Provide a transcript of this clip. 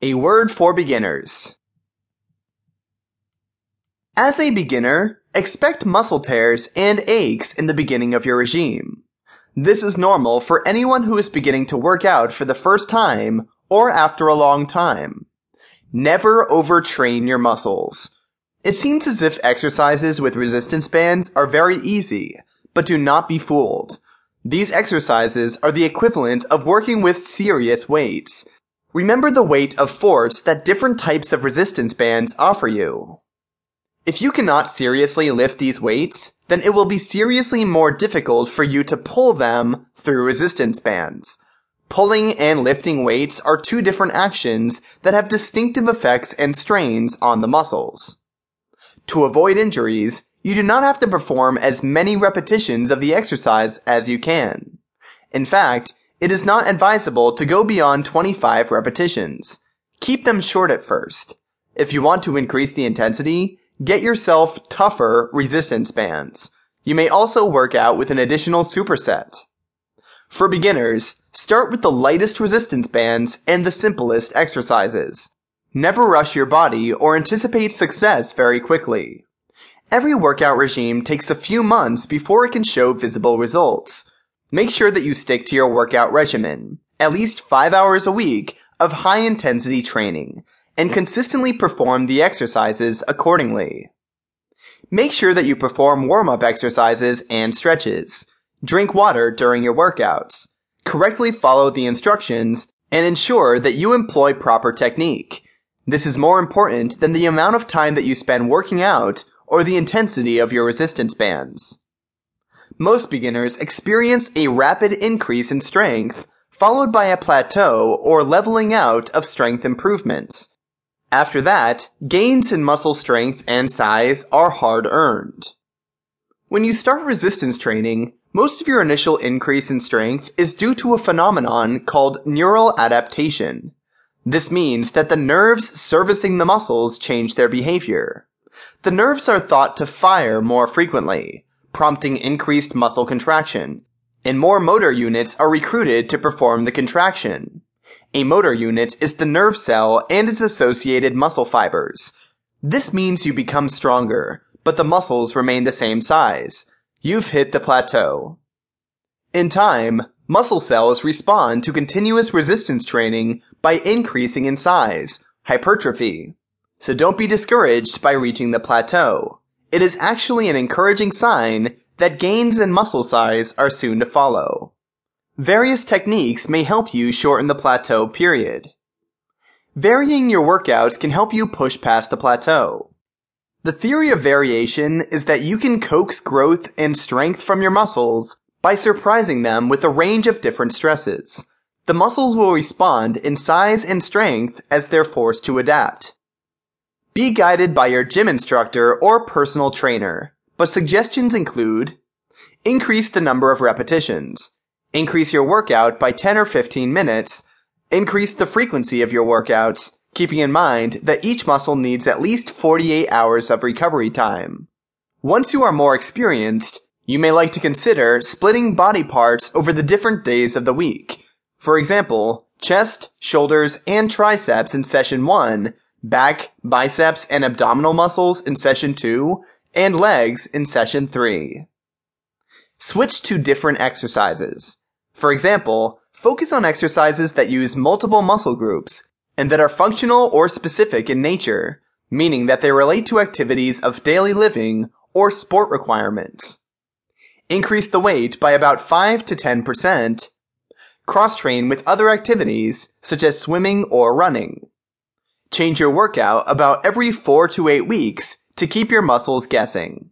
A word for beginners. As a beginner, expect muscle tears and aches in the beginning of your regime. This is normal for anyone who is beginning to work out for the first time or after a long time. Never overtrain your muscles. It seems as if exercises with resistance bands are very easy, but do not be fooled. These exercises are the equivalent of working with serious weights Remember the weight of force that different types of resistance bands offer you. If you cannot seriously lift these weights, then it will be seriously more difficult for you to pull them through resistance bands. Pulling and lifting weights are two different actions that have distinctive effects and strains on the muscles. To avoid injuries, you do not have to perform as many repetitions of the exercise as you can. In fact, it is not advisable to go beyond 25 repetitions. Keep them short at first. If you want to increase the intensity, get yourself tougher resistance bands. You may also work out with an additional superset. For beginners, start with the lightest resistance bands and the simplest exercises. Never rush your body or anticipate success very quickly. Every workout regime takes a few months before it can show visible results. Make sure that you stick to your workout regimen, at least five hours a week of high intensity training, and consistently perform the exercises accordingly. Make sure that you perform warm up exercises and stretches. Drink water during your workouts. Correctly follow the instructions and ensure that you employ proper technique. This is more important than the amount of time that you spend working out or the intensity of your resistance bands most beginners experience a rapid increase in strength, followed by a plateau or leveling out of strength improvements. After that, gains in muscle strength and size are hard earned. When you start resistance training, most of your initial increase in strength is due to a phenomenon called neural adaptation. This means that the nerves servicing the muscles change their behavior. The nerves are thought to fire more frequently, prompting increased muscle contraction, and more motor units are recruited to perform the contraction. A motor unit is the nerve cell and its associated muscle fibers. This means you become stronger, but the muscles remain the same size. You've hit the plateau. In time, muscle cells respond to continuous resistance training by increasing in size, hypertrophy. So don't be discouraged by reaching the plateau. It is actually an encouraging sign that gains in muscle size are soon to follow. Various techniques may help you shorten the plateau period. Varying your workouts can help you push past the plateau. The theory of variation is that you can coax growth and strength from your muscles by surprising them with a range of different stresses. The muscles will respond in size and strength as they're forced to adapt. Be guided by your gym instructor or personal trainer, but suggestions include increase the number of repetitions, increase your workout by 10 or 15 minutes, increase the frequency of your workouts, keeping in mind that each muscle needs at least 48 hours of recovery time. Once you are more experienced, you may like to consider splitting body parts over the different days of the week. For example, chest, shoulders, and triceps in session 1 back, biceps, and abdominal muscles in session 2, and legs in session 3. Switch to different exercises. For example, focus on exercises that use multiple muscle groups and that are functional or specific in nature, meaning that they relate to activities of daily living or sport requirements. Increase the weight by about 5 to 10%. Cross train with other activities such as swimming or running. Change your workout about every four to eight weeks to keep your muscles guessing.